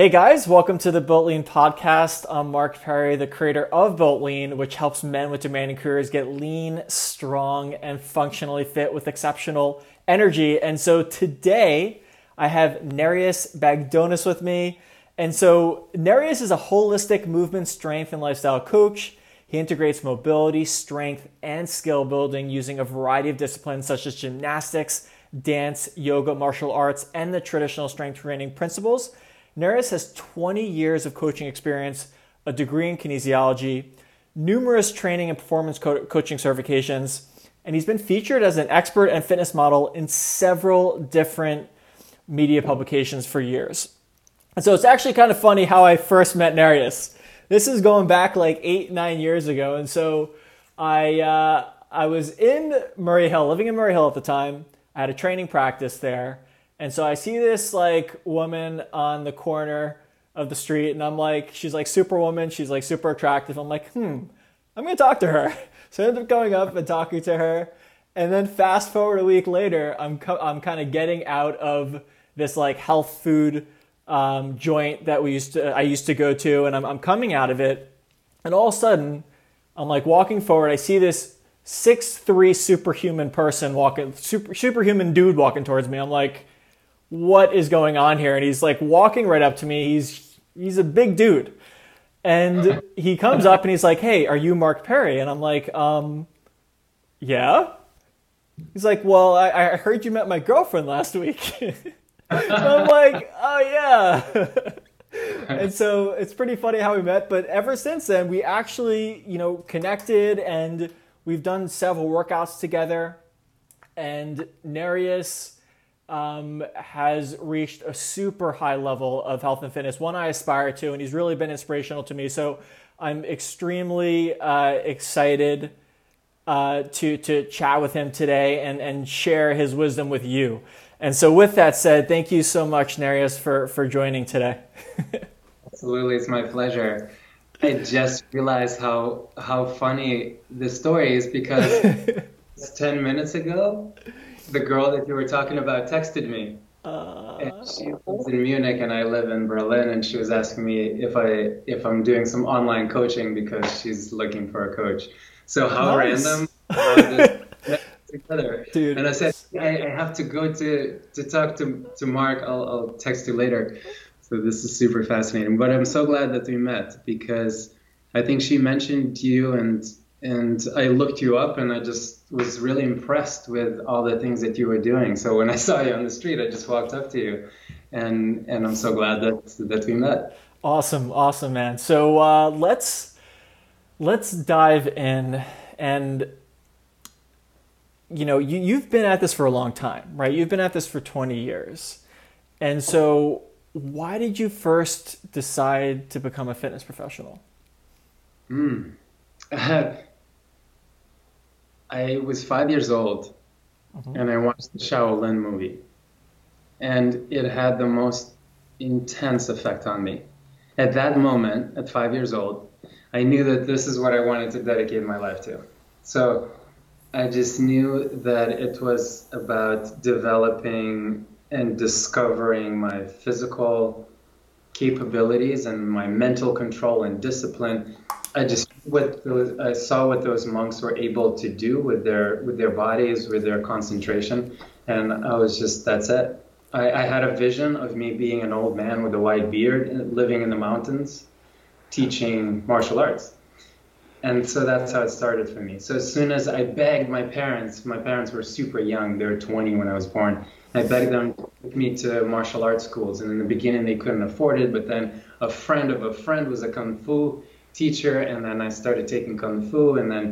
Hey guys, welcome to the Built Lean podcast. I'm Marc Perry, the creator of Built Lean, which helps men with demanding careers get lean, strong, and functionally fit with exceptional energy. And so today I have Nereus Bagdonas with me. And so Nereus is a holistic movement, strength, and lifestyle coach. He integrates mobility, strength, and skill building using a variety of disciplines such as gymnastics, dance, yoga, martial arts, and the traditional strength training principles Nereus has 20 years of coaching experience, a degree in kinesiology, numerous training and performance co- coaching certifications, and he's been featured as an expert and fitness model in several different media publications for years. And so it's actually kind of funny how I first met Nereus. This is going back like eight, nine years ago. And so I, uh, I was in Murray Hill, living in Murray Hill at the time. I had a training practice there. And so I see this like woman on the corner of the street, and I'm like, she's like superwoman, she's like super attractive. I'm like, hmm, I'm gonna talk to her. So I end up going up and talking to her, and then fast forward a week later, I'm co- I'm kind of getting out of this like health food um, joint that we used to I used to go to, and I'm I'm coming out of it, and all of a sudden, I'm like walking forward. I see this six three superhuman person walking, super superhuman dude walking towards me. I'm like what is going on here? And he's like walking right up to me. He's he's a big dude. And he comes up and he's like, "Hey, are you Marc Perry?" And I'm like, "Um, yeah." He's like, "Well, I, I heard you met my girlfriend last week." I'm like, "Oh yeah." and so it's pretty funny how we met. But ever since then, we actually, you know, connected and we've done several workouts together. And Nereus um, has reached a super high level of health and fitness, one I aspire to, and he's really been inspirational to me. So I'm extremely uh, excited uh, to to chat with him today and and share his wisdom with you. And so, with that said, thank you so much, Nereus, for for joining today. Absolutely, it's my pleasure. I just realized how how funny this story is because ten minutes ago the girl that you were talking about texted me. Uh, and she lives in Munich and I live in Berlin, and she was asking me if I if I'm doing some online coaching because she's looking for a coach. So how nice. random together. Dude. And I said I, I, have to go to to talk to to Marc. I'll I'll text you later. So this is super fascinating. But I'm so glad that we met because I think she mentioned you and and I looked you up and I just was really impressed with all the things that you were doing. So when I saw you on the street, I just walked up to you, and and I'm so glad that that we met. Awesome, awesome, man. So uh, let's let's dive in and you know you, you've been at this for a long time right you've been at this for 20 years and so why did you first decide to become a fitness professional mm. I was five years old mm-hmm. and I watched the Shaolin movie. And it had the most intense effect on me. At that moment, at five years old, I knew that this is what I wanted to dedicate my life to. So I just knew that it was about developing and discovering my physical capabilities and my mental control and discipline I just what those, I saw what those monks were able to do with their with their bodies, with their concentration, and I was just that's it. I, I had a vision of me being an old man with a white beard, uh, living in the mountains, teaching martial arts, and so that's how it started for me. So as soon as I begged my parents, my parents were super young; they were 20 when I was born. I begged them to take me to martial arts schools, and in the beginning they couldn't afford it, but then a friend of a friend was a kung fu teacher, and then I started taking kung fu, and then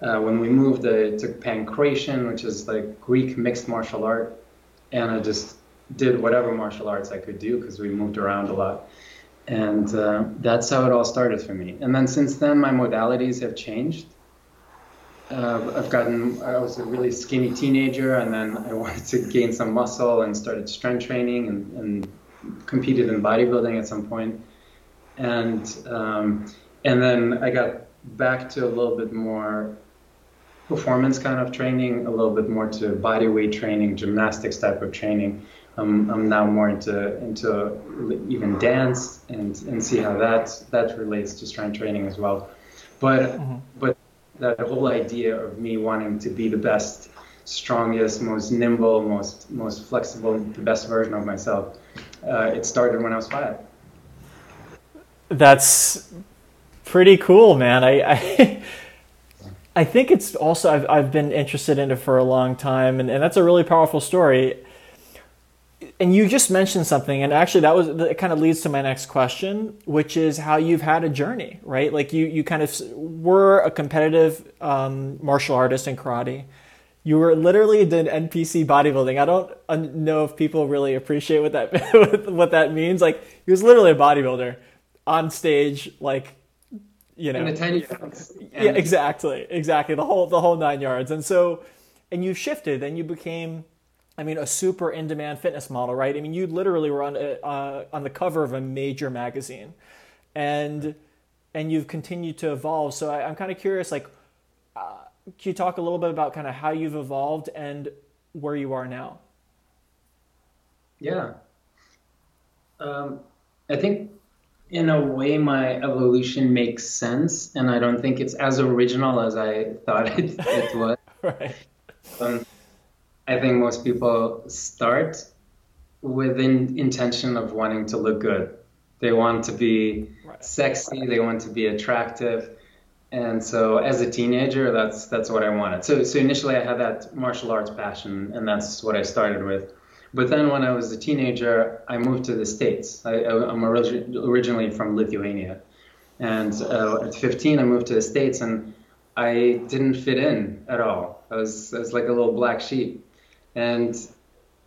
uh, when we moved, I took pankration, which is like Greek mixed martial art, and I just did whatever martial arts I could do because we moved around a lot, and uh, that's how it all started for me. And then since then, my modalities have changed. Uh, I've gotten, I was a really skinny teenager, and then I wanted to gain some muscle and started strength training and, and competed in bodybuilding at some point. And um, and then I got back to a little bit more performance kind of training, a little bit more to body weight training, gymnastics type of training, I'm, I'm now more into into even dance and and see how that that relates to strength training as well. But mm-hmm. but that whole idea of me wanting to be the best, strongest, most nimble, most most flexible, the best version of myself, uh, it started when I was five. That's pretty cool, man. I, I I think it's also I've I've been interested in it for a long time, and, and that's a really powerful story. And you just mentioned something and actually that was it kind of leads to my next question which is how you've had a journey right? Like you you kind of were a competitive um, martial artist in karate. You were literally did npc bodybuilding. I don't know if people really appreciate what that what that means. Like he was literally a bodybuilder on stage like you know the tiny yeah exactly exactly the whole the whole nine yards and so and you shifted and you became I mean, a super in-demand fitness model, right? I mean, you literally were on a, uh, on the cover of a major magazine, and and you've continued to evolve. So I, am kind of curious, like, uh, can you talk a little bit about kind of how you've evolved and where you are now? Yeah, um, I think in a way my evolution makes sense, and I don't think it's as original as I thought it, it was. right. Um, I think most people start with an intention of wanting to look good. They want to be right. sexy, they want to be attractive. And so as a teenager, that's that's what I wanted. So so initially I had that martial arts passion and that's what I started with. But then when I was a teenager, I moved to the States. I, am origi- originally from Lithuania. And uh, at 15, I moved to the States and I didn't fit in at all. I was, I was like a little black sheep and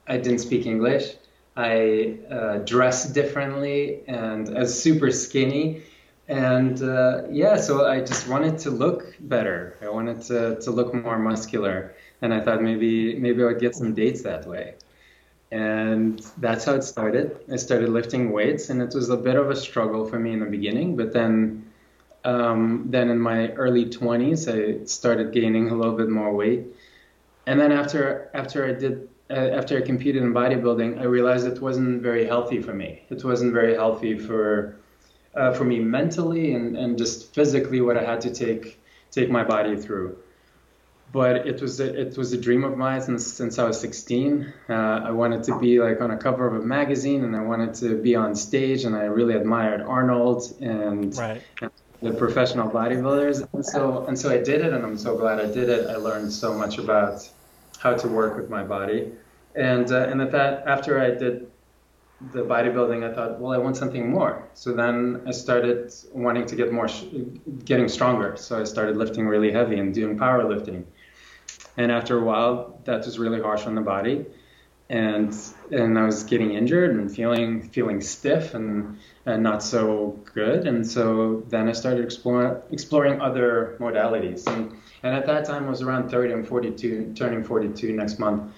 I didn't speak English. I uh, dressed differently and I was super skinny. And uh, yeah, so I just wanted to look better. I wanted to, to look more muscular. And I thought maybe maybe I would get some dates that way. And that's how it started. I started lifting weights, and it was a bit of a struggle for me in the beginning. But then, um, then in my early 20s, I started gaining a little bit more weight and then after after I did uh, after I competed in bodybuilding, I realized it wasn't very healthy for me. It wasn't very healthy for uh, for me mentally and, and just physically what I had to take take my body through. But it was a, it was a dream of mine since since I was 16. Uh, I wanted to be like on a cover of a magazine, and I wanted to be on stage, and I really admired Arnold and, right. and the professional bodybuilders. And so and so I did it, and I'm so glad I did it. I learned so much about how to work with my body. And uh, and at that after I did the bodybuilding, I thought, well, I want something more. So then I started wanting to get more, getting stronger. So I started lifting really heavy and doing powerlifting. And after a while, that was really harsh on the body, and and I was getting injured and feeling feeling stiff and, and not so good. And so then I started exploring exploring other modalities. And and at that time, I was around 30. I'm 42, turning 42 next month.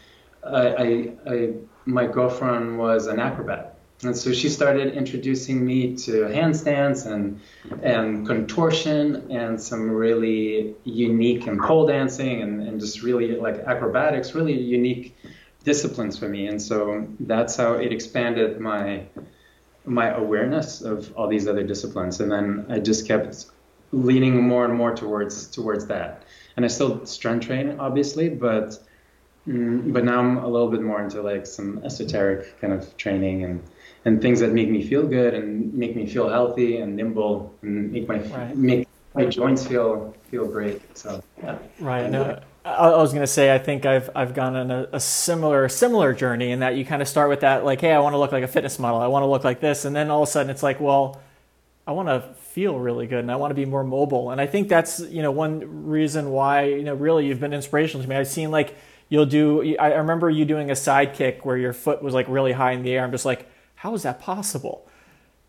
I, I, my girlfriend was an acrobat. And so she started introducing me to handstands and and contortion and some really unique and pole dancing and, and just really like acrobatics, really unique disciplines for me. And so that's how it expanded my my awareness of all these other disciplines. And then I just kept leaning more and more towards towards that. And I still strength train, obviously, but mm, but now I'm a little bit more into like some esoteric kind of training and and things that make me feel good and make me feel healthy and nimble and make my right. make my joints feel feel great. So yeah. Right. No, I was going to say I think I've I've gone on a, a, similar similar journey in that you kind of start with that like hey I want to look like a fitness model I want to look like this and then all of a sudden it's like well I want to feel really good and I want to be more mobile. And I think that's, you know, one reason why, you know, really you've been inspirational to me. I've seen like you'll do, I remember you doing a side kick where your foot was like really high in the air. I'm just like, how is that possible?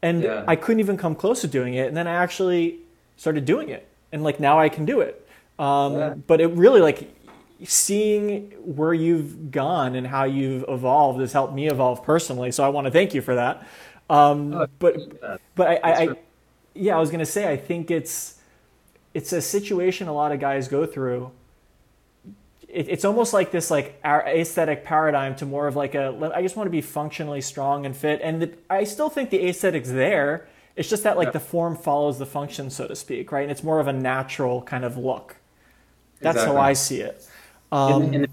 And yeah. I couldn't even come close to doing it. And then I actually started doing it. And like now I can do it. Um, yeah. But it really like seeing where you've gone and how you've evolved has helped me evolve personally. So I want to thank you for that. Um, oh, but but I, I, I, yeah, I was gonna say I think it's it's a situation a lot of guys go through. It, it's almost like this like aesthetic paradigm to more of like a I just want to be functionally strong and fit, and the, I still think the aesthetic's there. It's just that like yeah. the form follows the function, so to speak, right? And it's more of a natural kind of look. That's exactly. how I see it. Um, in, in,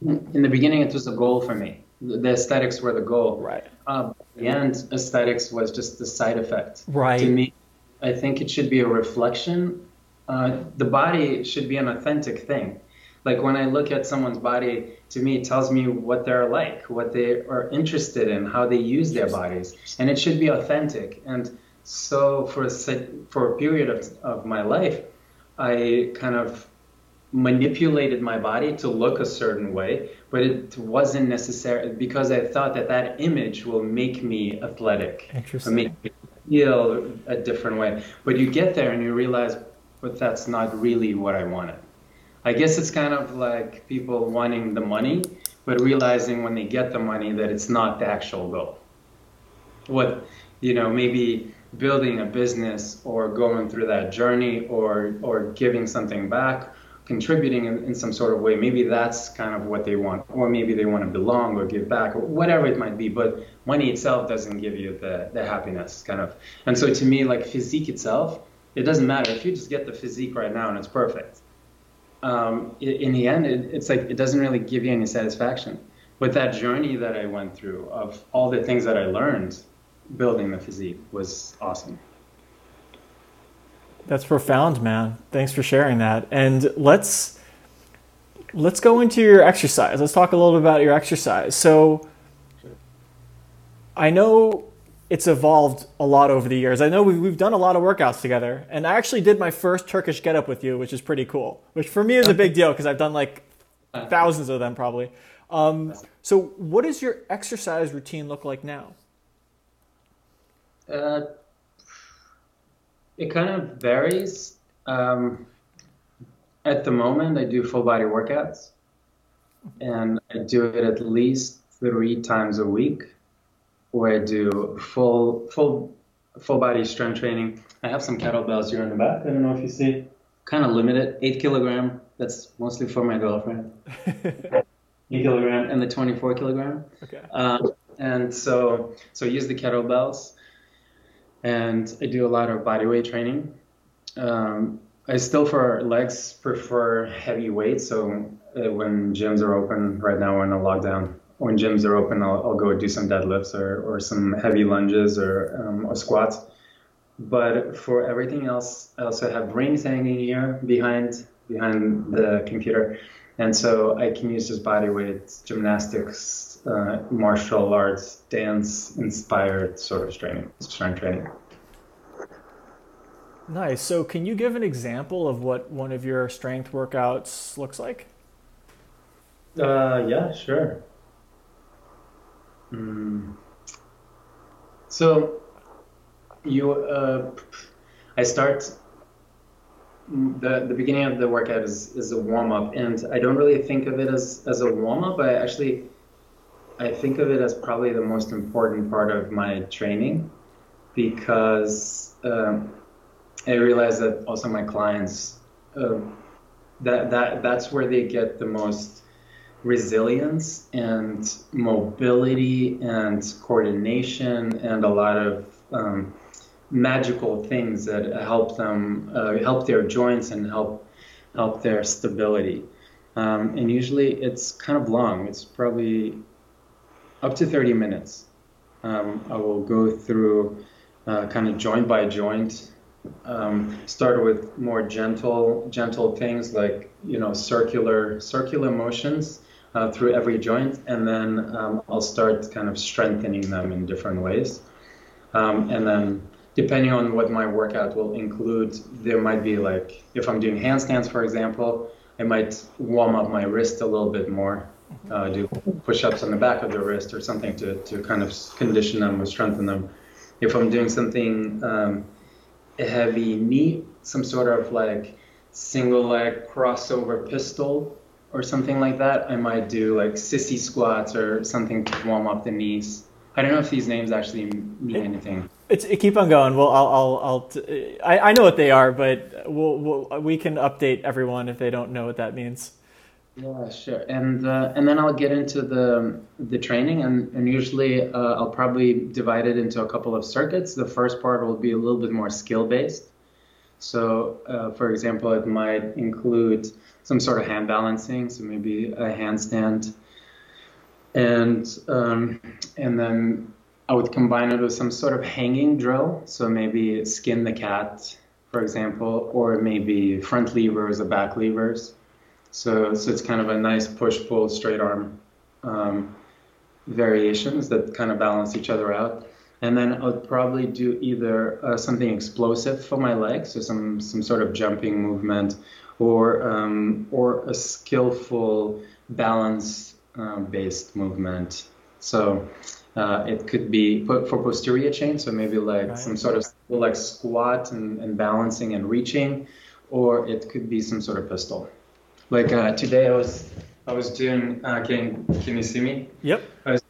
the, in, the, beginning, it was a goal for me. The aesthetics were the goal. Right. Uh, the end, aesthetics was just the side effect. Right. To me, I think it should be a reflection. Uh, the body should be an authentic thing. Like when I look at someone's body, to me, it tells me what they're like, what they are interested in, how they use their bodies, and it should be authentic. And so, for a, for a period of, of my life, I kind of manipulated my body to look a certain way, but it wasn't necessary because I thought that that image will make me athletic, Interesting. make me feel a different way. But you get there and you realize, but that's not really what I wanted. I guess it's kind of like people wanting the money, but realizing when they get the money that it's not the actual goal. What, you know, maybe building a business or going through that journey or or giving something back contributing in, in, some sort of way. Maybe that's kind of what they want, or maybe they want to belong or give back, or whatever it might be. But money itself doesn't give you the, the happiness, kind of. And so to me, like physique itself, it doesn't matter if you just get the physique right now and it's perfect. Um, in the end, it, it's like it doesn't really give you any satisfaction. But that journey that I went through of all the things that I learned building the physique was awesome. That's profound, man. Thanks for sharing that. And let's let's go into your exercise. Let's talk a little bit about your exercise. So I know it's evolved a lot over the years. I know we've, we've done a lot of workouts together, and I actually did my first Turkish get up with you, which is pretty cool. Which for me is a big deal because I've done like thousands of them probably. Um, so, what does your exercise routine look like now? Uh, it kind of varies. Um, at the moment, I do full body workouts, and I do it at least three times a week, where I do full full full body strength training. I have some kettlebells here in the back. I don't know if you see. Kind of limited, eight kilogram. That's mostly for my girlfriend. eight kilogram and the 24 kilogram. Okay. Um, and so so use the kettlebells and I do a lot of body weight training. Um, I still, for legs, prefer heavy weight. So uh, when gyms are open, right now we're in a lockdown. When gyms are open, I'll, I'll go do some deadlifts or, or some heavy lunges or, um, or squats. But for everything else, I also have rings hanging here behind behind the computer, and so I can use just body weight gymnastics uh, martial arts, dance inspired sort of training, strength training. Nice. So, can you give an example of what one of your strength workouts looks like? Uh, yeah, sure. Mm. So, you, uh, I start the the beginning of the workout is is a warm up, and I don't really think of it as as a warm up. I actually I think of it as probably the most important part of my training because um, I realize that also my clients uh, that that that's where they get the most resilience and mobility and coordination and a lot of um, magical things that help them uh, help their joints and help help their stability. Um, and usually it's kind of long. It's probably up to 30 minutes. Um, I will go through uh, kind of joint by joint. Um, start with more gentle, gentle things like you know circular, circular motions uh, through every joint, and then um, I'll start kind of strengthening them in different ways. Um, and then depending on what my workout will include, there might be like if I'm doing handstands, for example, I might warm up my wrist a little bit more uh, do push-ups on the back of the wrist or something to, to kind of condition them or strengthen them. If I'm doing something um, heavy knee, some sort of like single leg crossover pistol or something like that, I might do like sissy squats or something to warm up the knees. I don't know if these names actually mean anything. It's it, keep on going. Well, I'll, I'll, I'll t- I, I know what they are, but we'll, we'll, we can update everyone if they don't know what that means. Yeah, sure. And uh, and then I'll get into the the training, and and usually uh, I'll probably divide it into a couple of circuits. The first part will be a little bit more skill based. So, uh, for example, it might include some sort of hand balancing, so maybe a handstand, and um, and then I would combine it with some sort of hanging drill. So maybe skin the cat, for example, or maybe front levers or back levers. So, so it's kind of a nice push pull straight arm um, variations that kind of balance each other out. And then I would probably do either uh, something explosive for my legs, so some some sort of jumping movement, or um, or a skillful balance uh, based movement. So uh, it could be put for posterior chain, so maybe like right. some sort of like squat and, and balancing and reaching, or it could be some sort of pistol. Like uh, today, I was I was doing. Uh, can can you see me? Yep. I was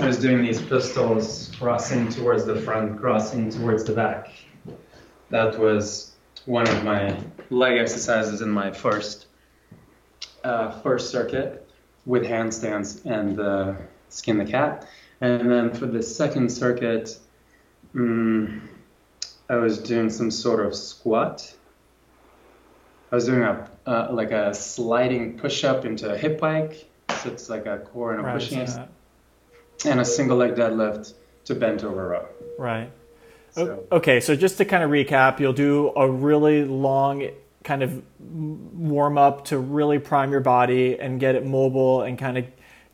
I was doing these pistols, crossing towards the front, crossing towards the back. That was one of my leg exercises in my first uh, first circuit with handstands and uh, skin the cat. And then for the second circuit, um, I was doing some sort of squat. I was doing a uh, like a sliding push up into a hip pike. So it's like a core and a right, pushing and a single leg deadlift to bent over row. Right. So. Okay, so just to kind of recap, you'll do a really long kind of warm up to really prime your body and get it mobile and kind of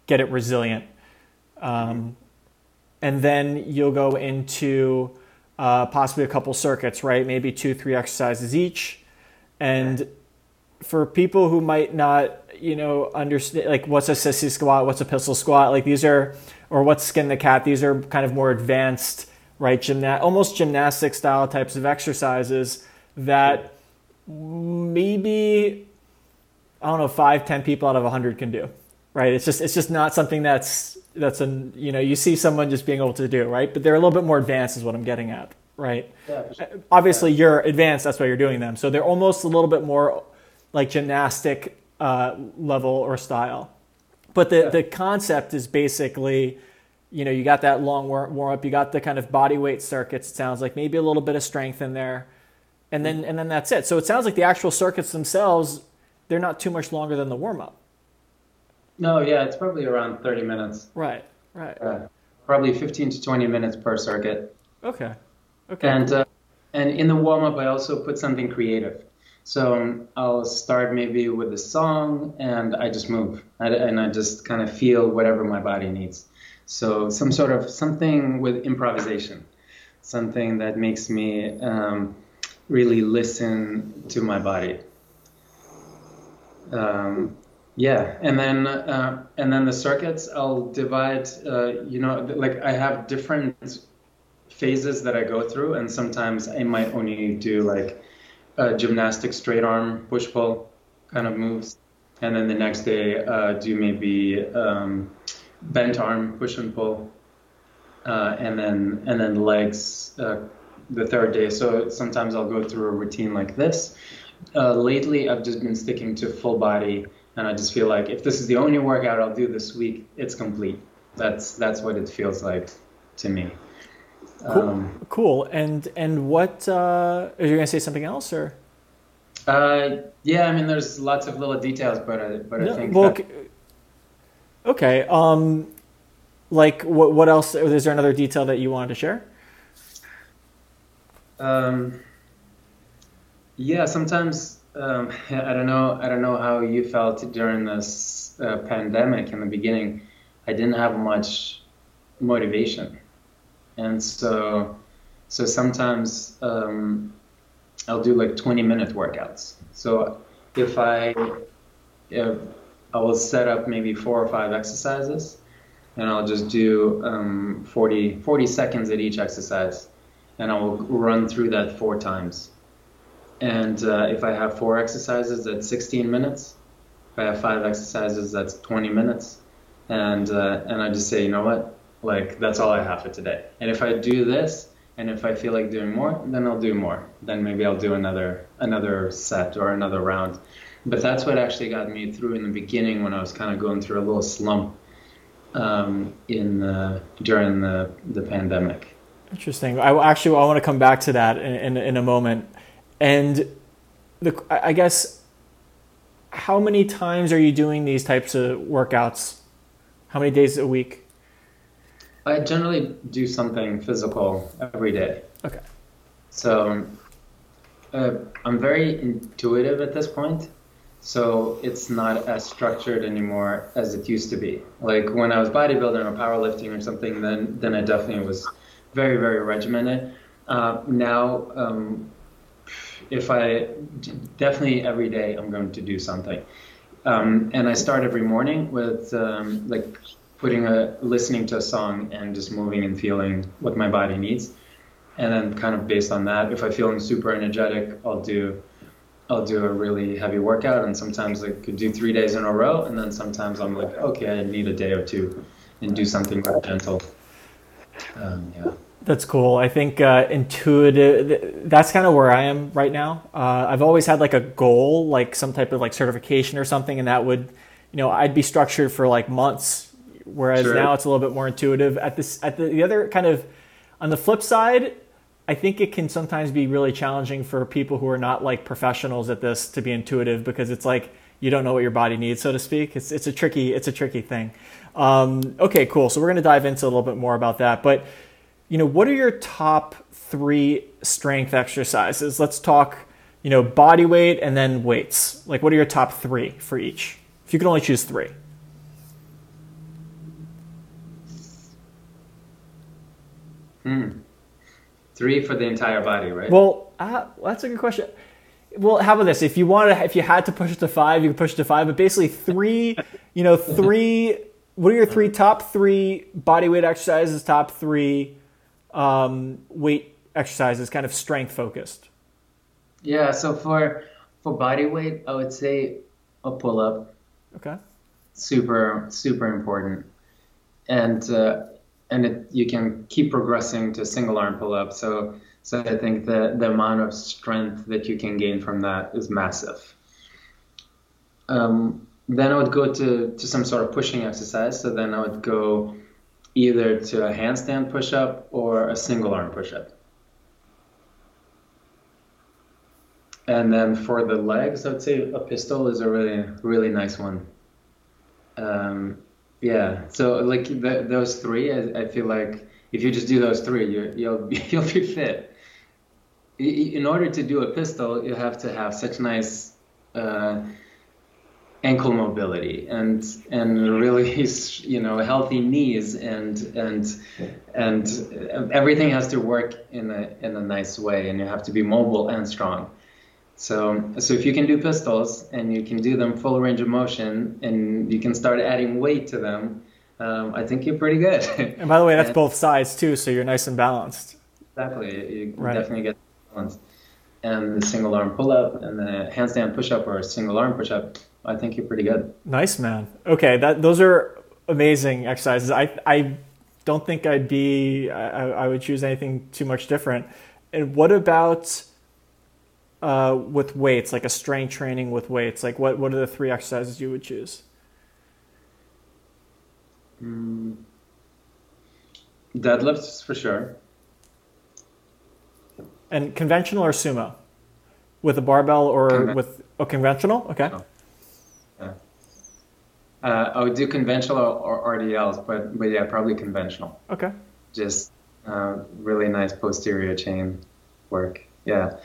get it resilient. Um, and then you'll go into uh, possibly a couple circuits, right? Maybe two, three exercises each. And for people who might not, you know, understand, like what's a sissy squat, what's a pistol squat, like these are, or what's skin the cat, these are kind of more advanced, right? Gymna- almost gymnastic style types of exercises that maybe, I don't know, five, ten people out of a hundred can do, right? It's just, it's just not something that's, that's a, you know, you see someone just being able to do, right? But they're a little bit more advanced is what I'm getting at right? Yeah, sure. Obviously, you're advanced. That's why you're doing them. So they're almost a little bit more like gymnastic uh, level or style. But the, yeah. the concept is basically, you know, you got that long warm up, you got the kind of body weight circuits. It sounds like maybe a little bit of strength in there, and then and then that's it. So it sounds like the actual circuits themselves, they're not too much longer than the warm up. No, yeah, it's probably around thirty minutes. Right, right. Uh, probably fifteen to twenty minutes per circuit. Okay. Okay. And uh, and in the warm up, I also put something creative. So um, I'll start maybe with a song and I just move and I just kind of feel whatever my body needs. So some sort of something with improvisation, something that makes me um, really listen to my body. Um, yeah, and then uh, and then the circuits I'll divide. Uh, you know, like I have different phases that I go through, and sometimes I might only do like uh, gymnastic straight arm push pull kind of moves, and then the next day uh, do maybe um, bent arm push and pull, uh, and then and then legs uh, the third day. So sometimes I'll go through a routine like this. Uh, lately, I've just been sticking to full body, and I just feel like if this is the only workout I'll do this week, it's complete. That's that's what it feels like to me. Cool. Um, cool. And and what uh, are you going to say something else or? Uh, yeah, I mean, there's lots of little details, but I, but no, I think. Well, that... okay. Um, like what? What else? Is there another detail that you wanted to share? Um, yeah, sometimes um, I don't know. I don't know how you felt during this uh, pandemic in the beginning. I didn't have much motivation and so so sometimes um, I'll do like 20 minute workouts. So if I if I will set up maybe four or five exercises, and I'll just do um, 40 40 seconds at each exercise, and I will run through that four times. And uh, if I have four exercises, that's 16 minutes. If I have five exercises, that's 20 minutes. And uh, and I just say, you know what? Like that's all I have for today. And if I do this, and if I feel like doing more, then I'll do more. Then maybe I'll do another another set or another round. But that's what actually got me through in the beginning when I was kind of going through a little slump um, in the, during the, the pandemic. Interesting. I actually I want to come back to that in, in, in a moment. And the I guess how many times are you doing these types of workouts? How many days a week? I generally do something physical every day. Okay. So uh, I'm very intuitive at this point. So it's not as structured anymore as it used to be. Like when I was bodybuilding or powerlifting or something, then then I definitely was very very regimented. Uh, now, um, if I definitely every day I'm going to do something, um, and I start every morning with um, like putting a listening to a song and just moving and feeling what my body needs, and then kind of based on that, if I'm feeling super energetic, I'll do I'll do a really heavy workout, and sometimes I could do three days in a row, and then sometimes I'm like, okay, I need a day or two, and do something more gentle. Um, yeah. That's cool. I think uh, intuitive. That's kind of where I am right now. Uh, I've always had like a goal, like some type of like certification or something, and that would, you know, I'd be structured for like months. Whereas sure. now it's a little bit more intuitive. At this, at the, the other kind of, on the flip side, I think it can sometimes be really challenging for people who are not like professionals at this to be intuitive because it's like you don't know what your body needs, so to speak. It's it's a tricky it's a tricky thing. Um, okay, cool. So we're to dive into a little bit more about that. But you know, what are your top three strength exercises? Let's talk, you know, body weight and then weights. Like, what are your top three for each? If you could only choose three. Hmm. Three for the entire body, right? Well, uh, that's a good question. Well, how about this? If you wanted, if you had to push it to five, you could push it to five. But basically, three. You know, three what are your three top three body weight exercises? Top three um, weight exercises, kind of strength focused. Yeah. So for for body weight, I would say a pull up. Okay. Super super important, and uh, and it, you can keep progressing to single arm pull up. So so I think the the amount of strength that you can gain from that is massive. Um, then I would go to, to some sort of pushing exercise. So then I would go either to a handstand push up or a single arm push up. And then for the legs, I would say a pistol is a really, really nice one. Um, yeah, so like the, those three, I, I, feel like if you just do those three, you, you'll, you'll be fit. In order to do a pistol, you have to have such nice uh, ankle mobility and and really you know healthy knees and and and everything has to work in a in a nice way and you have to be mobile and strong so so if you can do pistols and you can do them full range of motion and you can start adding weight to them um, I think you're pretty good and by the way that's and, both sides too so you're nice and balanced exactly you right. definitely get balanced and the single arm pull up and the handstand push up or a single arm push up I think you're pretty good. Nice, man. Okay, that those are amazing exercises. I I don't think I'd be I, I would choose anything too much different. And what about uh, with weights, like a strength training with weights? Like what what are the three exercises you would choose? Mm. Deadlifts for sure. And conventional or sumo? With a barbell or Conven- with a oh, conventional? Okay. Oh. Uh, I would do conventional or, RDLs, but but yeah, probably conventional. Okay. Just uh, really nice posterior chain work. Yeah,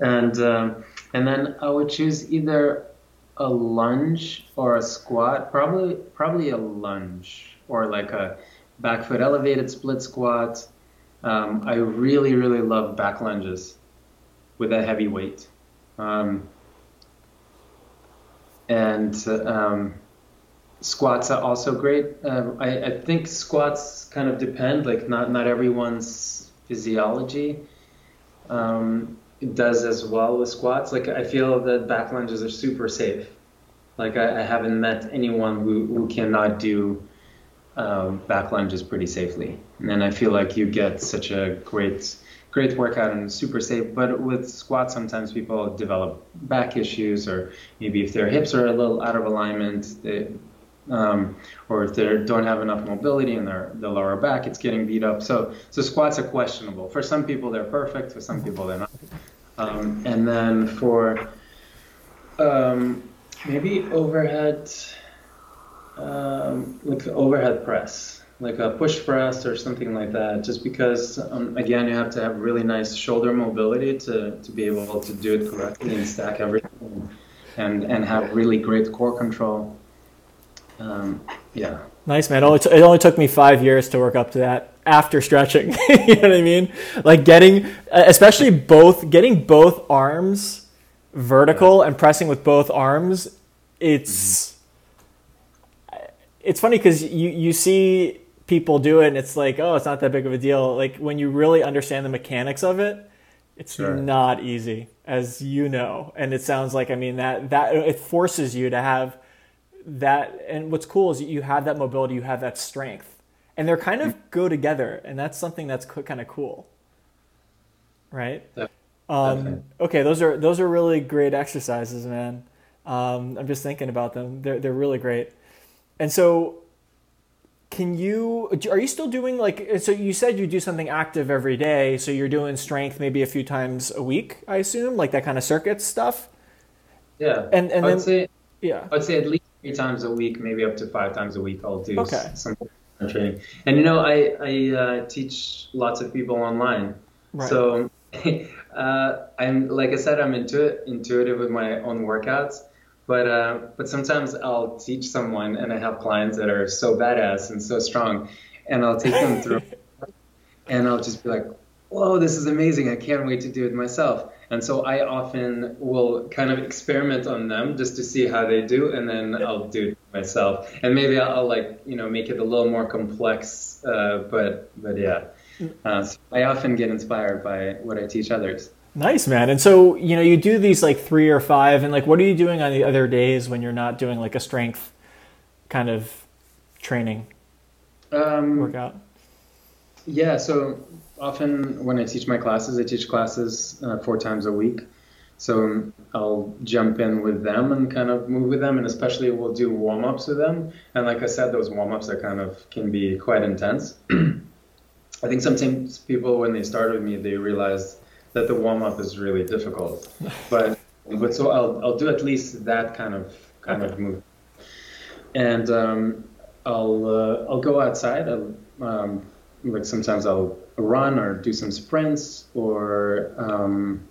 and um, and then I would choose either a lunge or a squat. Probably probably a lunge or like a back foot elevated split squat. Um, I really really love back lunges with a heavy weight. Um, and um, squats are also great. Um, I, I, think squats kind of depend, like not not everyone's physiology um, does as well with squats. Like I feel that back lunges are super safe. Like I, I haven't met anyone who, who cannot do um, back lunges pretty safely, and then I feel like you get such a great great workout and super safe. But with squats, sometimes people develop back issues, or maybe if their hips are a little out of alignment, they, um, or if they don't have enough mobility in their the lower back, it's getting beat up. So so squats are questionable. For some people, they're perfect. For some people, they're not. Um, and then for um, maybe overhead, um, like overhead press, like a push press or something like that. Just because, um, again, you have to have really nice shoulder mobility to, to be able to do it correctly and stack everything and, and have really great core control. Um, yeah. Nice, man. It only, t- it only took me five years to work up to that after stretching. you know what I mean? Like getting, especially both, getting both arms vertical and pressing with both arms. It's, mm-hmm. it's funny because you, you see people do it and it's like, oh, it's not that big of a deal. Like when you really understand the mechanics of it, it's sure. not easy, as you know. And it sounds like, I mean, that, that it forces you to have that. And what's cool is you have that mobility, you have that strength and they're kind of go together, and that's something that's kind of cool, right? Um, okay, those are those are really great exercises, man. Um, I'm just thinking about them; they're they're really great. And so, can you are you still doing like so? You said you do something active every day, so you're doing strength maybe a few times a week, I assume, like that kind of circuit stuff. Yeah, and and I'd then say, yeah, I'd say at least three times a week, maybe up to five times a week. I'll do okay. some training. And you know, I I uh, teach lots of people online, right. so uh, I'm like I said, I'm into intuitive with my own workouts. But uh, but sometimes I'll teach someone, and I have clients that are so badass and so strong, and I'll take them through, and I'll just be like, "Whoa, this is amazing! I can't wait to do it myself." And so I often will kind of experiment on them just to see how they do, and then I'll do it myself. And maybe I'll, I'll like you know make it a little more complex, uh, but but yeah. Uh, so I often get inspired by what I teach others. Nice man. And so you know you do these like three or five, and like what are you doing on the other days when you're not doing like a strength kind of training um, workout? Yeah, so often when I teach my classes, I teach classes uh, four times a week. So I'll jump in with them and kind of move with them, and especially we'll do warm ups with them. And like I said, those warm ups are kind of can be quite intense. I think sometimes people, when they start with me, they realize that the warm up is really difficult. But but so I'll I'll do at least that kind of kind okay. of move, and um, I'll uh, I'll go outside. I'll, um, like sometimes I'll run or do some sprints or um,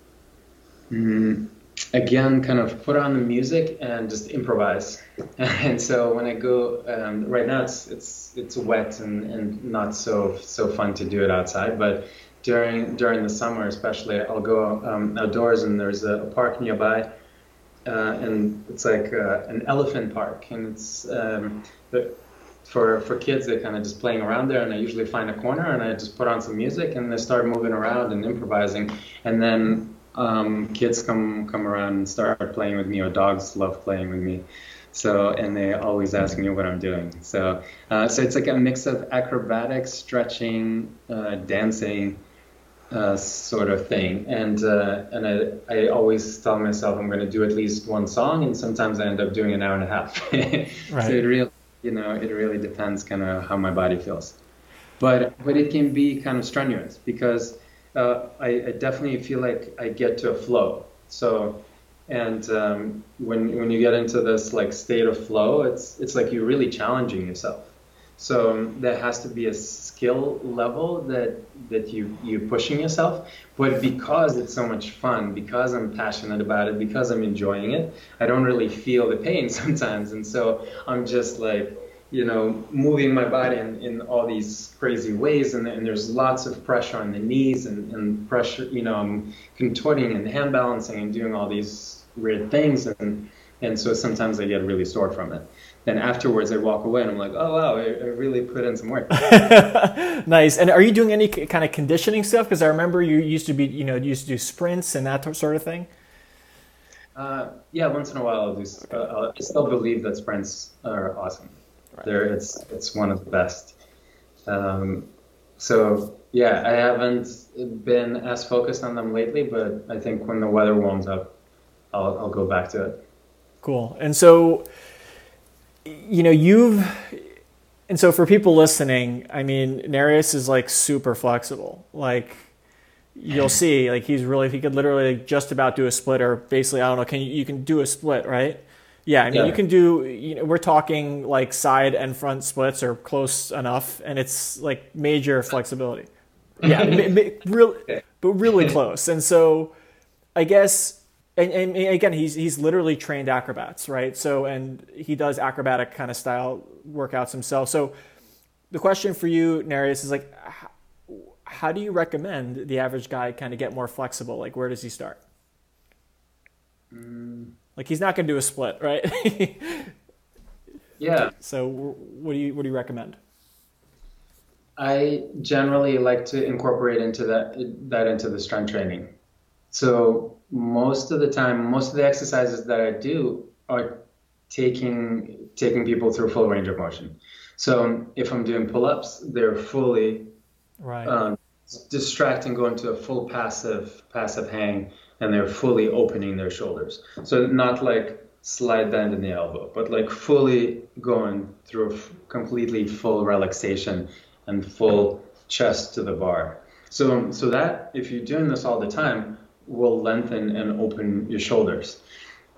mm, again kind of put on the music and just improvise. and so when I go um, right now it's it's it's wet and, and not so so fun to do it outside, but during during the summer especially I'll go um, outdoors and there's a, a park nearby. Uh, and it's like uh, an elephant park, and it's um, for for kids they're kind of just playing around there and i usually find a corner and i just put on some music and they start moving around and improvising. And then um, kids come come around and start playing with me or dogs love playing with me. So and they always ask me what i'm doing. So uh, so it's like a mix of acrobatics stretching uh, dancing uh, sort of thing. And uh, and I, I always tell myself i'm going to do at least one song and sometimes i end up doing an hour and a half. Right. so it really you know, it really depends kind of how my body feels. But but it can be kind of strenuous because uh, I, I, definitely feel like I get to a flow. So and um, when when you get into this like state of flow, it's it's like you're really challenging yourself. So um, there has to be a skill level that that you you're pushing yourself. But because it's so much fun, because I'm passionate about it, because I'm enjoying it, I don't really feel the pain sometimes, and so I'm just like you know, moving my body in, in all these crazy ways, and, and there's lots of pressure on the knees and, and pressure, you know, I'm contorting and hand balancing and doing all these weird things, and and so sometimes I get really sore from it then afterwards I walk away and I'm like, oh wow, I, I really put in some work. nice. And are you doing any kind of conditioning stuff? Because I remember you used to be, you know, you used to do sprints and that sort of thing. Uh, yeah, once in a while I'll do. Uh, I still believe that sprints are awesome. Right. There, it's it's one of the best. Um, so Yeah, I haven't been as focused on them lately, but I think when the weather warms up, I'll, I'll go back to it. Cool. And so, you know, you've, and so for people listening, I mean, Nereus is like super flexible. Like, you'll see, like, he's really, he could literally just about do a split, or basically, I don't know, can you, you can do a split, right? Yeah, I mean, yeah. you can do. You know, we're talking like side and front splits are close enough, and it's like major flexibility. Yeah, really, but really close. And so, I guess, and, and, again, he's he's literally trained acrobats, right? So, and he does acrobatic kind of style workouts himself. So, the question for you, Nerijus, is like, how, how do you recommend the average guy kind of get more flexible? Like, where does he start? Mm. Like, he's not going to do a split, right? yeah. So, what do you what do you recommend? I generally like to incorporate into that that into the strength training. So most of the time, most of the exercises that I do are taking taking people through full range of motion. So if I'm doing pull-ups, they're fully right. um, distracting, going to a full passive passive hang, and they're fully opening their shoulders. So not like slide bend in the elbow, but like fully going through a f- completely full relaxation and full chest to the bar. So, so that if you're doing this all the time, will lengthen and open your shoulders.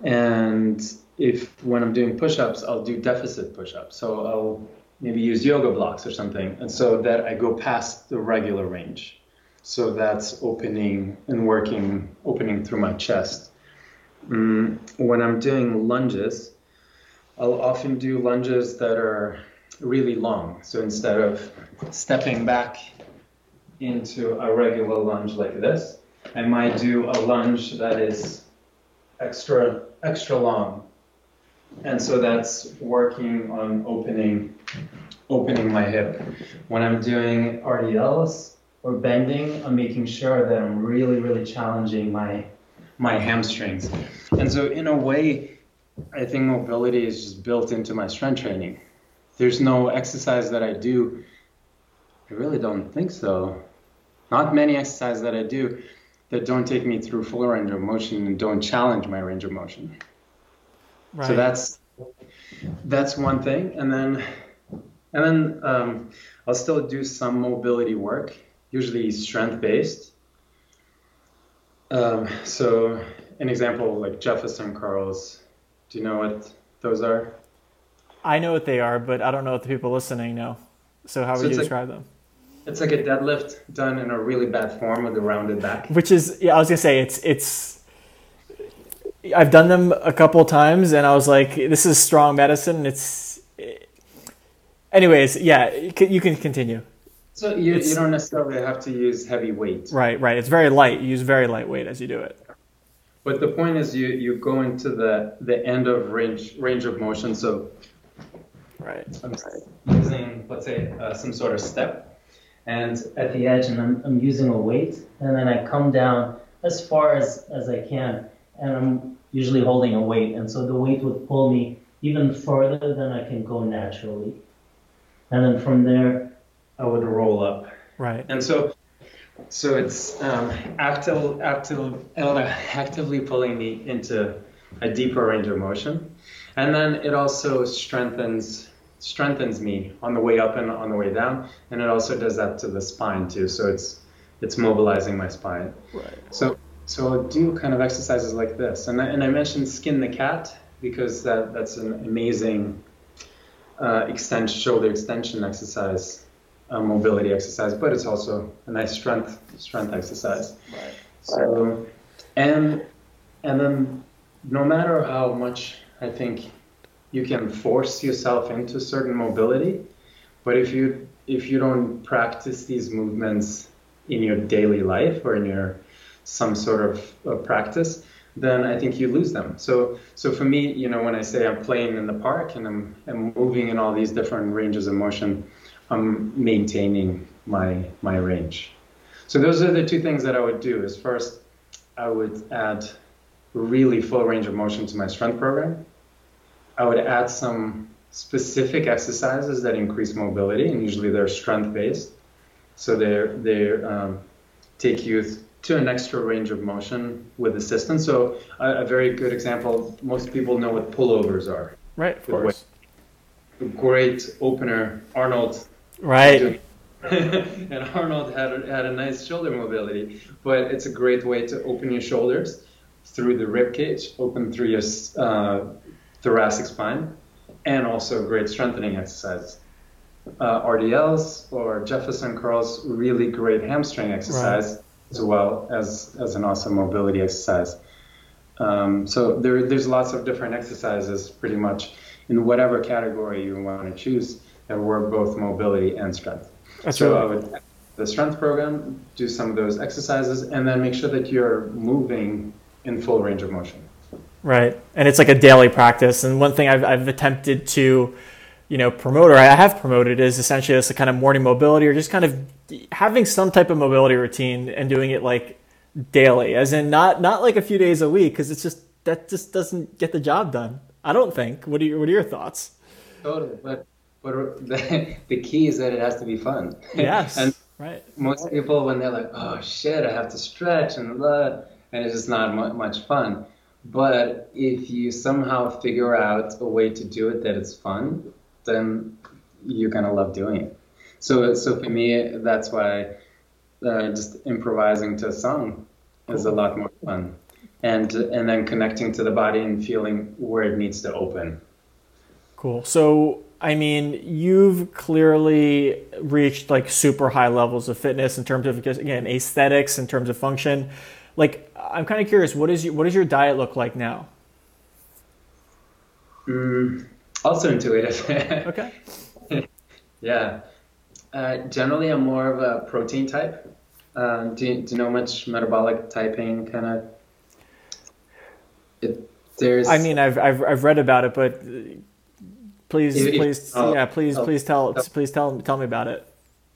And if when I'm doing push-ups, I'll do deficit push-ups. So I'll maybe use yoga blocks or something, and so that I go past the regular range. So that's opening and working, opening through my chest. Mm, when I'm doing lunges, I'll often do lunges that are really long. So instead of stepping back into a regular lunge like this, I might do a lunge that is extra extra long. And so that's working on opening opening my hip. When I'm doing RDLs or bending, I'm making sure that I'm really, really challenging my my hamstrings. And so in a way, I think mobility is just built into my strength training. There's no exercise that I do. I really don't think so. Not many exercises that I do that don't take me through full range of motion and don't challenge my range of motion. Right. So that's that's one thing, and then and then um, I'll still do some mobility work, usually strength based. Um, so an example like Jefferson curls. Do you know what those are? I know what they are, but I don't know what the people listening know. So how would so you describe like, them? It's like a deadlift done in a really bad form with a rounded back. Which is, yeah, I was gonna say it's it's. I've done them a couple times, and I was like, "This is strong medicine." It's, anyways, yeah, you can continue. So you, you don't necessarily have to use heavy weight. Right, right. It's very light. You use very light weight as you do it. But the point is, you you go into the the end of range range of motion. So Right. I'm using, let's say, uh, some sort of step, and at the edge, and I'm, I'm using a weight, and then I come down as far as, as I can, and I'm usually holding a weight, and so the weight would pull me even further than I can go naturally. And then from there, I would roll up. Right. And so, so it's um, active, active, actively pulling me into a deeper range of motion. And then it also strengthens strengthens me on the way up and on the way down, and it also does that to the spine too. So it's it's mobilizing my spine. Right. So so I'll do kind of exercises like this, and I, and I mentioned skin the cat because that that's an amazing uh, extend, shoulder extension exercise, a mobility exercise, but it's also a nice strength strength exercise. Right. So and and then no matter how much I think you can force yourself into certain mobility, but if you if you don't practice these movements in your daily life or in your some sort of uh, practice, then I think you lose them. So so for me, you know, when I say I'm playing in the park and I'm I'm moving in all these different ranges of motion, I'm maintaining my my range. So those are the two things that I would do. Is first I would add really full range of motion to my strength program. I would add some specific exercises that increase mobility, and usually they're strength based. So they they um, take you to an extra range of motion with assistance. So a, a, very good example, most people know what pullovers are. Right, of course. Great opener, Arnold. Right. and Arnold had a, had a nice shoulder mobility, but it's a great way to open your shoulders through the rib cage, open through your uh, thoracic spine, and also great strengthening exercises. Uh, RDLs or Jefferson curls, really great hamstring exercise right. as well as, as an awesome mobility exercise. Um, so there, there's lots of different exercises pretty much in whatever category you want to choose that work both mobility and strength. That's so really I would the strength program, do some of those exercises, and then make sure that you're moving in full range of motion. Right, and it's like a daily practice. And one thing I've, I've attempted to, you know, promote or I have promoted is essentially this a kind of morning mobility or just kind of having some type of mobility routine and doing it like daily, as in not not like a few days a week, because it's just that just doesn't get the job done. I don't think. What are your What are your thoughts? Totally, but but the, the key is that it has to be fun. Yes. and right. Most people, when they're like, "Oh shit, I have to stretch," and blah, and it's just not much fun. But if you somehow figure out a way to do it that it's fun, then you're gonna love doing it. So, so for me, that's why uh, just improvising to a song is cool. a lot more fun, and and then connecting to the body and feeling where it needs to open. Cool. So I mean, you've clearly reached like super high levels of fitness in terms of again aesthetics, in terms of function. Like, I'm kind of curious, what is your, what does your diet look like now? Mm, also intuitive. okay. yeah. Uh, generally, I'm more of a protein type. Um, do, you, do you know much metabolic typing kind of? It, there's. I mean, I've, I've I've read about it, but Please, if, please, uh, yeah, please, uh, please tell, please tell, tell me about it.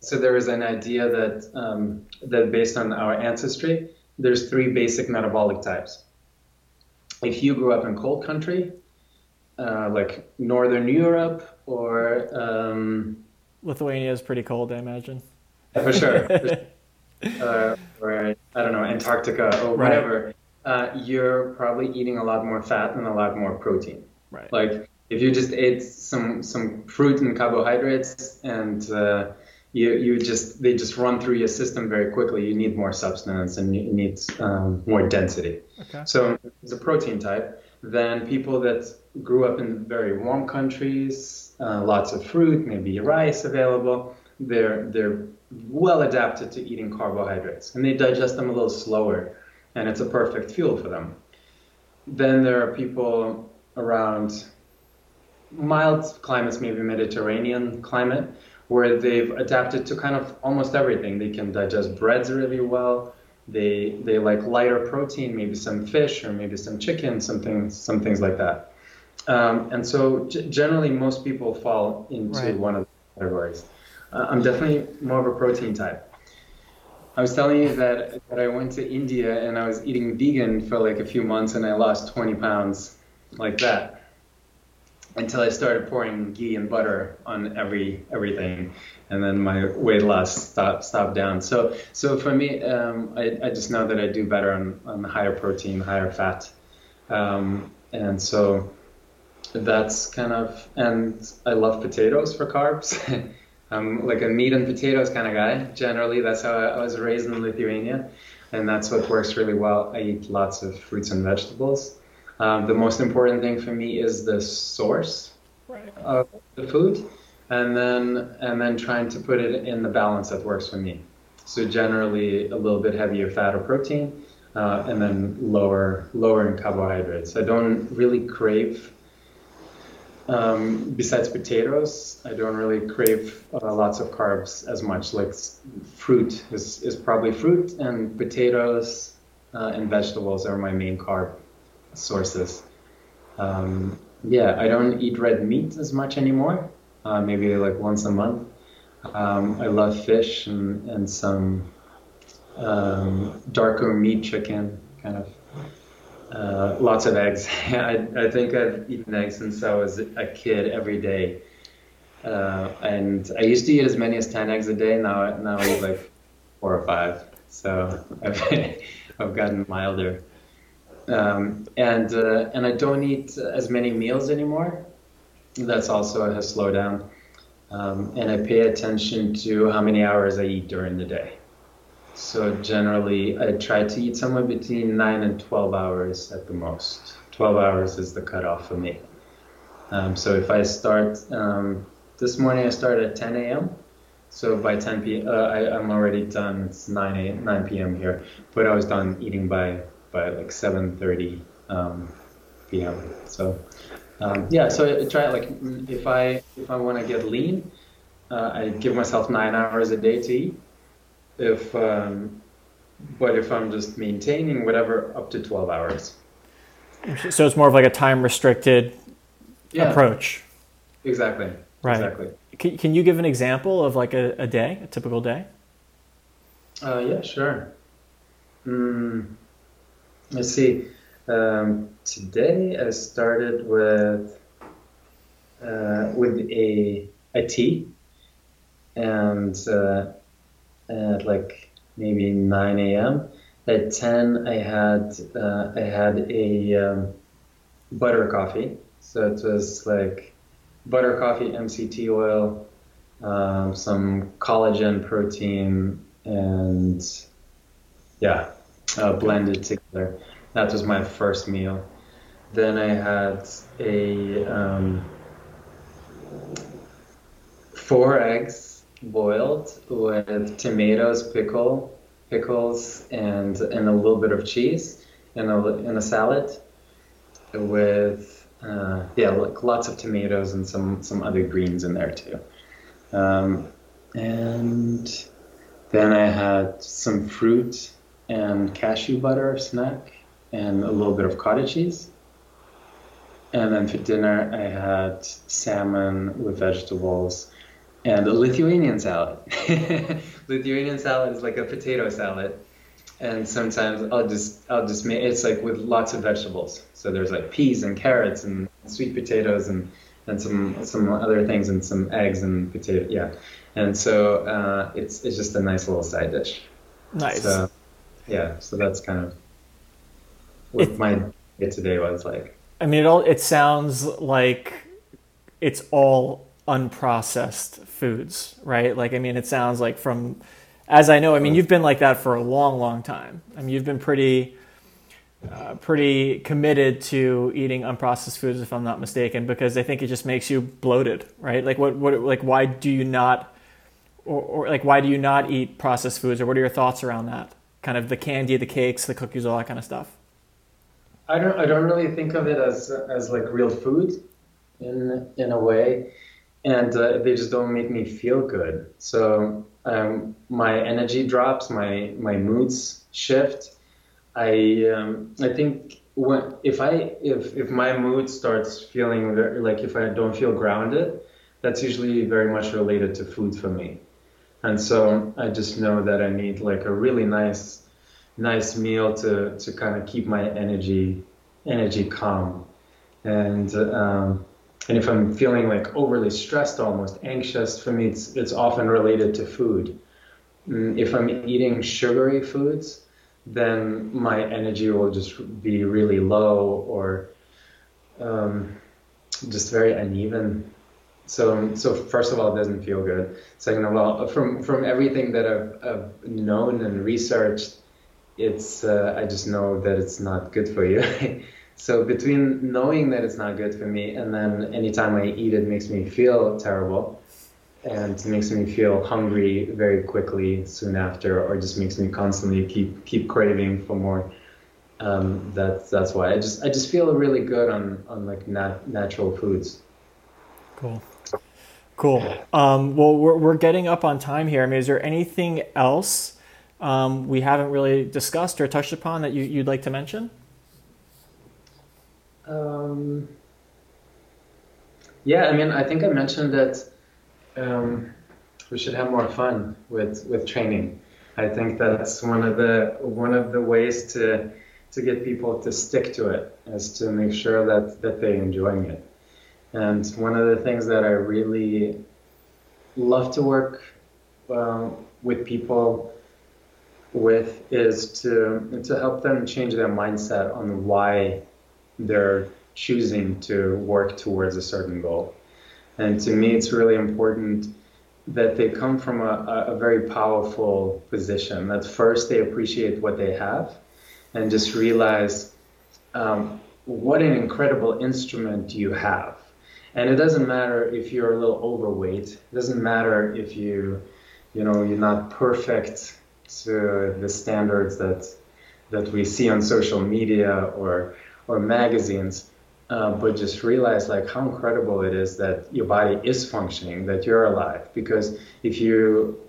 So there is an idea that um, that based on our ancestry, there's three basic metabolic types. If you grew up in cold country, uh, like Northern Europe or um, Lithuania is pretty cold, I imagine. Yeah, for sure. uh, or I don't know, Antarctica or whatever. Right. Uh, you're probably eating a lot more fat and a lot more protein. Right. Like if you just ate some some fruit and carbohydrates and uh, you you just they just run through your system very quickly. You need more substance and you need um, more density. Okay. So it's a protein type. Then people that grew up in very warm countries, uh, lots of fruit, maybe rice available. They're they're well adapted to eating carbohydrates and they digest them a little slower, and it's a perfect fuel for them. Then there are people around mild climates, maybe Mediterranean climate, where they've adapted to kind of almost everything. They can digest breads really well. They they like lighter protein, maybe some fish or maybe some chicken, some things, some things like that. Um, and so g- generally, most people fall into right. one of the categories. Uh, I'm definitely more of a protein type. I was telling you that, that I went to India and I was eating vegan for like a few months and I lost 20 pounds like that until I started pouring ghee and butter on every everything, and then my weight loss stopped stopped down. So so for me, um, I, I just know that I do better on, on higher protein, higher fat, um, and so that's kind of and I love potatoes for carbs. I'm like a meat and potatoes kind of guy. Generally, that's how I, I was raised in Lithuania, and that's what works really well. I eat lots of fruits and vegetables. Um, the most important thing for me is the source right. of the food, and then and then trying to put it in the balance that works for me. So generally, a little bit heavier fat or protein, uh, and then lower lower in carbohydrates. I don't really crave. Um, besides potatoes, I don't really crave uh, lots of carbs as much. Like fruit is, is probably fruit, and potatoes uh, and vegetables are my main carb sources. Um, yeah, I don't eat red meat as much anymore. Uh, maybe like once a month. Um, I love fish and, and some um, darker meat chicken, kind of. Uh, lots of eggs. I, I think I've eaten eggs since I was a kid every day. Uh, and I used to eat as many as 10 eggs a day. Now, now I eat like four or five. So I've, I've gotten milder. Um, and, uh, and I don't eat as many meals anymore. That's also has slowed down. Um, and I pay attention to how many hours I eat during the day. So generally, I try to eat somewhere between 9 and 12 hours at the most. 12 hours is the cutoff for me. Um, so if I start um, this morning, I started at 10 a.m. So by 10 p.m., uh, I, am already done. It's 9 a, 9 p.m. here, but I was done eating by by like 7:30 um, p.m. So um, yeah, so I try like if I if I want to get lean, uh, I give myself nine hours a day to eat. If um, but if I'm just maintaining whatever, up to 12 hours. So it's more of like a time restricted yeah. approach. Exactly. Right. Exactly. Can, can you give an example of like a, a day, a typical day? Uh, yeah, sure. Mm, let's see. Um, today I started with uh, with a a tea, and uh, at like maybe 9 a.m. At 10, I had uh, I had a um, butter coffee. So it was like butter coffee, MCT oil, um, some collagen protein, and yeah, uh, blended together. That was my first meal. Then I had a um, four eggs boiled with tomatoes, pickle, pickles, and and a little bit of cheese, in a and a salad with uh, yeah, like lots of tomatoes and some some other greens in there too. Um, and then I had some fruit and cashew butter snack and a little bit of cottage cheese. And then for dinner, I had salmon with vegetables and a Lithuanian salad. Lithuanian salad is like a potato salad and sometimes I'll just I'll just make it's like with lots of vegetables. So there's like peas and carrots and sweet potatoes and and some some other things and some eggs and potato yeah. And so uh, it's it's just a nice little side dish. Nice. So, yeah, so that's kind of what it, my it today was like. I mean, it all it sounds like it's all unprocessed foods, right? Like, I mean, it sounds like from as I know, I mean, you've been like that for a long, long time. I mean, you've been pretty, uh, pretty committed to eating unprocessed foods, if I'm not mistaken, because I think it just makes you bloated, right? Like, what, what, like, why do you not, or, or like, why do you not eat processed foods, or what are your thoughts around that? Kind of the candy, the cakes, the cookies, all that kind of stuff. I don't, I don't really think of it as, as like real food, in, in a way, and uh, they just don't make me feel good. So um, my energy drops, my my moods shift. I um, I think when if I if if my mood starts feeling very, like if I don't feel grounded, that's usually very much related to food for me. And so I just know that I need like a really nice nice meal to to kind of keep my energy energy calm. And um, and if I'm feeling like overly stressed, almost anxious, for me, it's, it's often related to food. Mm, if I'm eating sugary foods, then my energy will just be really low or um, just very uneven. So, so first of all, it doesn't feel good. Second of all, from from everything that I've, I've known and researched, it's uh, I just know that it's not good for you. So between knowing that it's not good for me and then anytime I eat it makes me feel terrible and makes me feel hungry very quickly soon after or just makes me constantly keep keep craving for more. Um, that's that's why I just I just feel really good on on like nat- natural foods. Cool. Cool. Um, well, we're, we're getting up on time here. I mean, is there anything else um, we haven't really discussed or touched upon that you, you'd like to mention? Um, yeah, I mean, I think I mentioned that um, we should have more fun with with training. I think that's one of the one of the ways to to get people to stick to it is to make sure that that they're enjoying it. And one of the things that I really love to work um, with people with is to to help them change their mindset on why they're choosing to work towards a certain goal. And to me, it's really important that they come from a, a very powerful position. That first they appreciate what they have and just realize um, what an incredible instrument you have. And it doesn't matter if you're a little overweight. It doesn't matter if you, you know, you're not perfect to the standards that that we see on social media or or magazines. Uh, but just realize like how incredible it is that your body is functioning, that you're alive. Because if you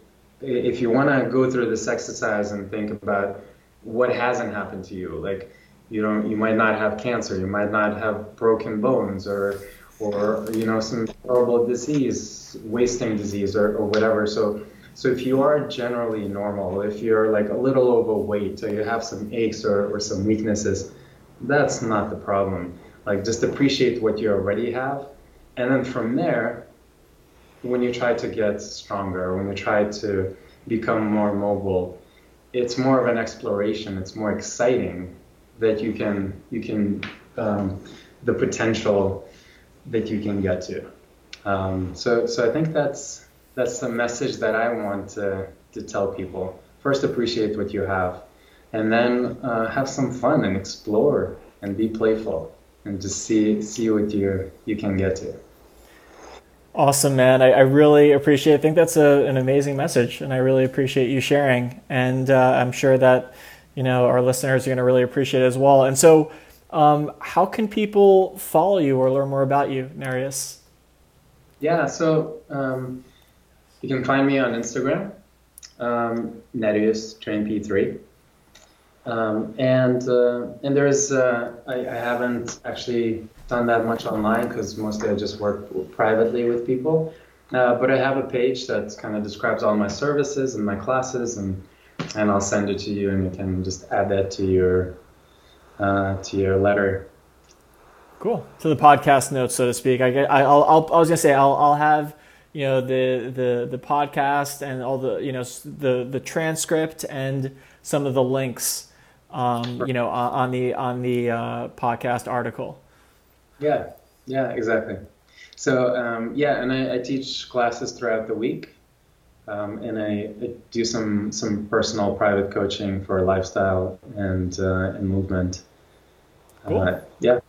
if you want to go through this exercise and think about what hasn't happened to you, like you don't you might not have cancer, you might not have broken bones, or or you know some horrible disease, wasting disease, or, or whatever. So so if you are generally normal, if you're like a little overweight, or you have some aches or, or some weaknesses, that's not the problem like just appreciate what you already have. And then from there, when you try to get stronger, when you try to become more mobile, it's more of an exploration. It's more exciting that you can you can um, the potential that you can get to. Um, so so I think that's that's the message that I want to to tell people. First, appreciate what you have, and then uh, have some fun and explore and be playful and just see see what you you can get to. Awesome, man. I, I really appreciate. I think that's a, an amazing message, and I really appreciate you sharing. And uh, I'm sure that you know our listeners are going to really appreciate it as well. And so, um, how can people follow you or learn more about you, Nerijus? Yeah, so um, you can find me on Instagram, um, Nerijus Train P3. Um, and uh, and there's uh, I, I, haven't actually done that much online because mostly I just work privately with people. Uh, but I have a page that kind of describes all my services and my classes, and and I'll send it to you, and you can just add that to your uh, to your letter. Cool. To the podcast notes, so to speak. I I, I'll, I'll, I was gonna say I'll I'll have you know the the the podcast and all the you know the the transcript and some of the links um, you know, on the on the uh, podcast article. Yeah, yeah, exactly. So um, yeah, and I, I, teach classes throughout the week, um, and I, I, do some some personal private coaching for lifestyle and uh, and movement. Cool. Uh, yeah.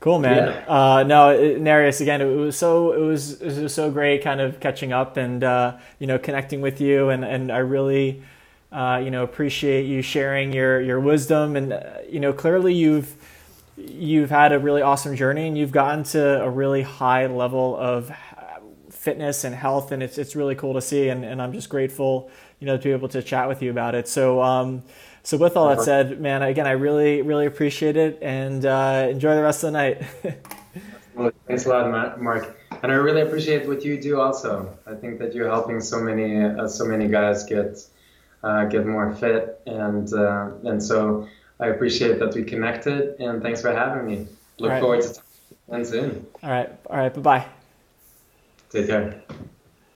Cool, man. Yeah. Uh, no, Nerijus, again, it was so it was it was so great, kind of catching up and uh, you know connecting with you, and and I really uh, you know, appreciate you sharing your your wisdom, and uh, you know, clearly you've you've had a really awesome journey, and you've gotten to a really high level of fitness and health, and it's it's really cool to see, and, and I'm just grateful, you know, to be able to chat with you about it. So. Um, so with all that said, man, again, I really, really appreciate it, and uh, enjoy the rest of the night. well, thanks a lot, Marc, and I really appreciate what you do. Also, I think that you're helping so many, uh, so many guys get uh, get more fit. And uh, and so I appreciate that we connected. And thanks for having me. Look right. forward to talking soon. All right. All right. Bye bye. Take care.